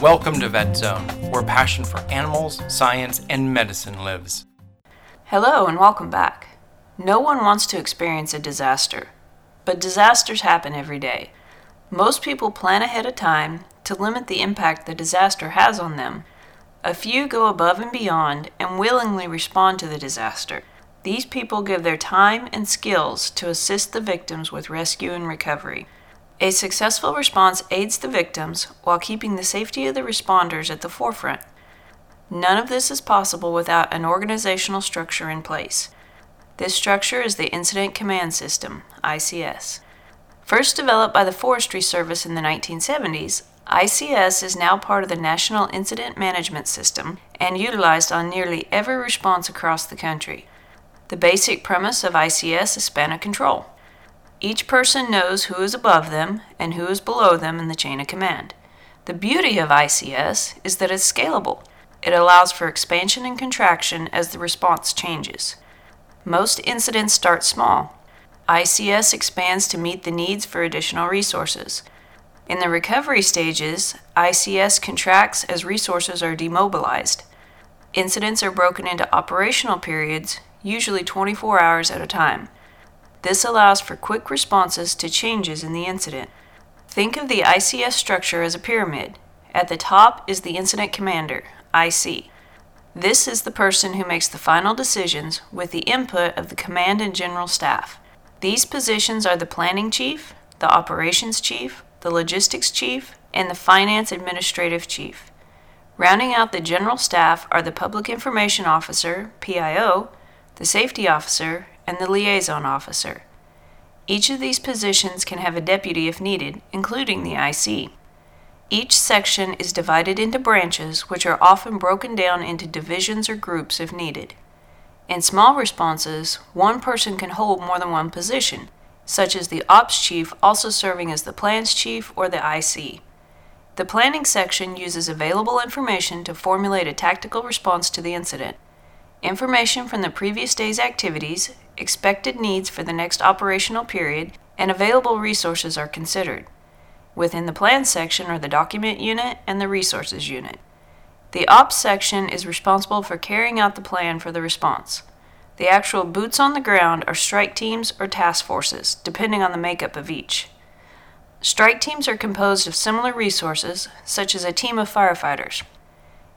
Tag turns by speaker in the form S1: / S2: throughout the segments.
S1: Welcome to Vet Zone, where passion for animals, science, and medicine lives.
S2: Hello and welcome back. No one wants to experience a disaster, but disasters happen every day. Most people plan ahead of time to limit the impact the disaster has on them. A few go above and beyond and willingly respond to the disaster. These people give their time and skills to assist the victims with rescue and recovery. A successful response aids the victims while keeping the safety of the responders at the forefront. None of this is possible without an organizational structure in place. This structure is the Incident Command System, ICS. First developed by the Forestry Service in the 1970s, ICS is now part of the National Incident Management System and utilized on nearly every response across the country. The basic premise of ICS is span of control. Each person knows who is above them and who is below them in the chain of command. The beauty of ICS is that it's scalable. It allows for expansion and contraction as the response changes. Most incidents start small. ICS expands to meet the needs for additional resources. In the recovery stages, ICS contracts as resources are demobilized. Incidents are broken into operational periods, usually 24 hours at a time. This allows for quick responses to changes in the incident. Think of the ICS structure as a pyramid. At the top is the incident commander, IC. This is the person who makes the final decisions with the input of the command and general staff. These positions are the planning chief, the operations chief, the logistics chief, and the finance administrative chief. Rounding out the general staff are the public information officer, PIO, the safety officer, and the liaison officer. Each of these positions can have a deputy if needed, including the IC. Each section is divided into branches, which are often broken down into divisions or groups if needed. In small responses, one person can hold more than one position, such as the ops chief also serving as the plans chief or the IC. The planning section uses available information to formulate a tactical response to the incident. Information from the previous day's activities, expected needs for the next operational period, and available resources are considered. Within the plan section are the document unit and the resources unit. The ops section is responsible for carrying out the plan for the response. The actual boots on the ground are strike teams or task forces, depending on the makeup of each. Strike teams are composed of similar resources, such as a team of firefighters.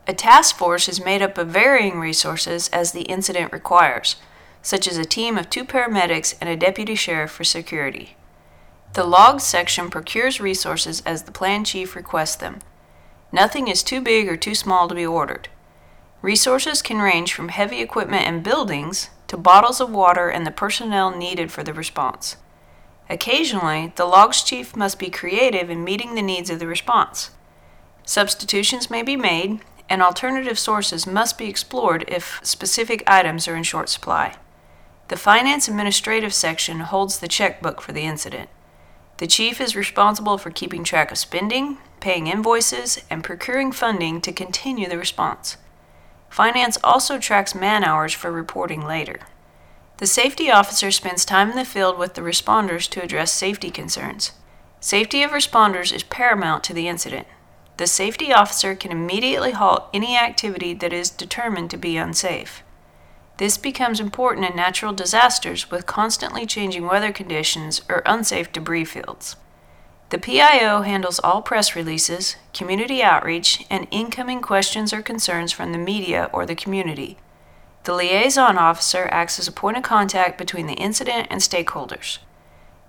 S2: A task force is made up of varying resources as the incident requires, such as a team of two paramedics and a deputy sheriff for security. The logs section procures resources as the plan chief requests them. Nothing is too big or too small to be ordered. Resources can range from heavy equipment and buildings to bottles of water and the personnel needed for the response. Occasionally, the logs chief must be creative in meeting the needs of the response. Substitutions may be made, and alternative sources must be explored if specific items are in short supply. The Finance Administrative section holds the checkbook for the incident. The chief is responsible for keeping track of spending, paying invoices, and procuring funding to continue the response. Finance also tracks man hours for reporting later. The safety officer spends time in the field with the responders to address safety concerns. Safety of responders is paramount to the incident the safety officer can immediately halt any activity that is determined to be unsafe. This becomes important in natural disasters with constantly changing weather conditions or unsafe debris fields. The PIO handles all press releases, community outreach, and incoming questions or concerns from the media or the community. The liaison officer acts as a point of contact between the incident and stakeholders.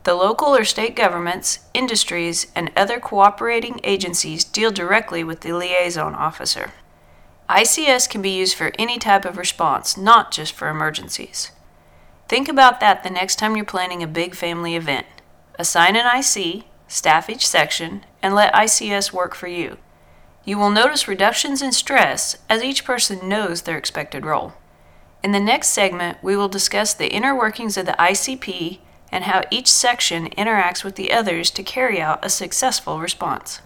S2: The local or state governments, industries, and other cooperating agencies deal directly with the liaison officer. ICS can be used for any type of response, not just for emergencies. Think about that the next time you're planning a big family event. Assign an IC, staff each section, and let ICS work for you. You will notice reductions in stress as each person knows their expected role. In the next segment, we will discuss the inner workings of the ICP and how each section interacts with the others to carry out a successful response.